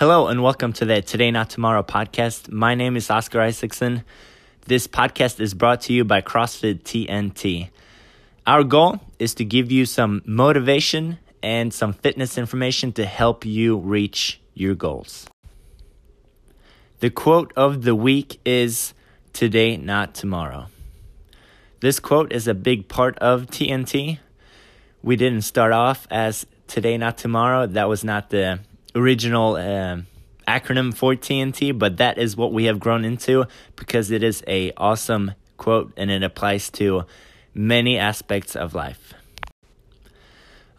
Hello and welcome to the Today Not Tomorrow podcast. My name is Oscar Isaacson. This podcast is brought to you by CrossFit TNT. Our goal is to give you some motivation and some fitness information to help you reach your goals. The quote of the week is Today, not tomorrow. This quote is a big part of TNT. We didn't start off as Today, not tomorrow. That was not the original uh, acronym for TNT, but that is what we have grown into because it is a awesome quote and it applies to many aspects of life.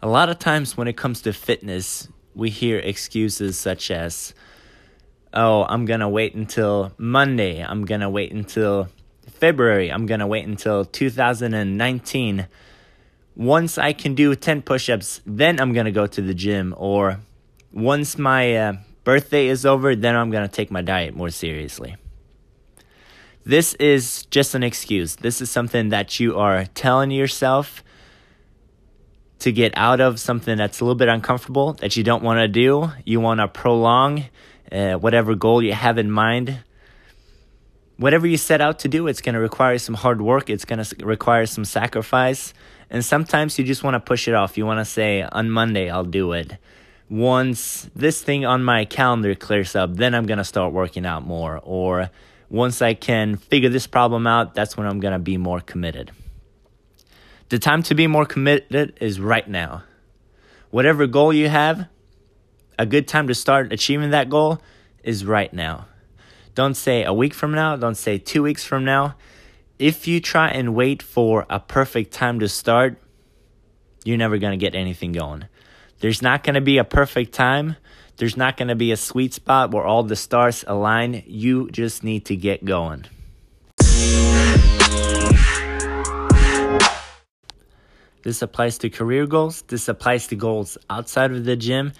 A lot of times when it comes to fitness, we hear excuses such as, "Oh, I'm going to wait until Monday. I'm going to wait until February. I'm going to wait until 2019." Once I can do 10 push ups, then I'm going to go to the gym. Or once my uh, birthday is over, then I'm going to take my diet more seriously. This is just an excuse. This is something that you are telling yourself to get out of something that's a little bit uncomfortable that you don't want to do. You want to prolong uh, whatever goal you have in mind. Whatever you set out to do, it's going to require some hard work. It's going to require some sacrifice. And sometimes you just want to push it off. You want to say, on Monday, I'll do it once this thing on my calendar clears up, then I'm to start working out more. Or once I can figure this problem out, that's when I'm to be more committed. The time to be more committed is right now. Whatever goal you have, a good time to start achieving that goal is right now. Don't say a week from now, don't say two weeks from now. If you try and wait for a perfect time to start, you're never to get anything going. There's not going to be a perfect time. There's not going to be a sweet spot where all the stars align. You just need to get going. This applies to career goals. This applies to goals outside of the gym.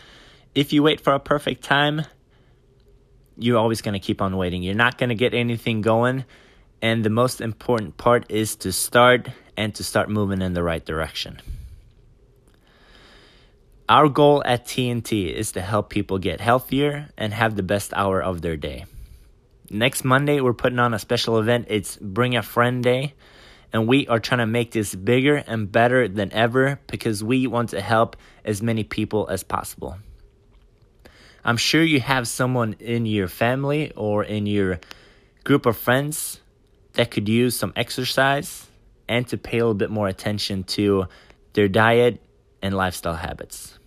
If you wait for a perfect time, you're always going to keep on waiting. You're not going to get anything going. And the most important part is to start and to start moving in the right direction. Our goal at TNT is to help people get healthier and have the best hour of their day. Next Monday, we're putting on a special event. It's Bring a Friend Day. And we are trying to make this bigger and better than ever because we want to help as many people as possible. I'm sure you have someone in your family or in your group of friends that could use some exercise and to pay a little bit more attention to their diet and lifestyle habits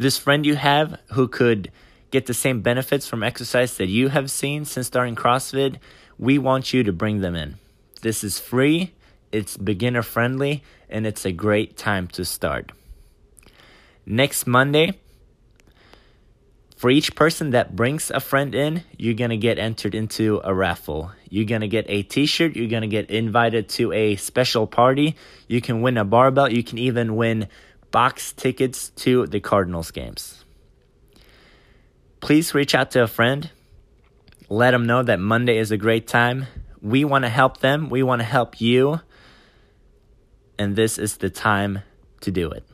this friend you have who could get the same benefits from exercise that you have seen since starting CrossFit, we want you to bring them in. This is free, it's beginner friendly, and it's a great time to start. Next Monday, for each person that brings a friend in, you're going to get entered into a raffle. You're going to get a t shirt. You're going to get invited to a special party. You can win a barbell. You can even win box tickets to the Cardinals games. Please reach out to a friend. Let them know that Monday is a great time. We want to help them, we want to help you, and this is the time to do it.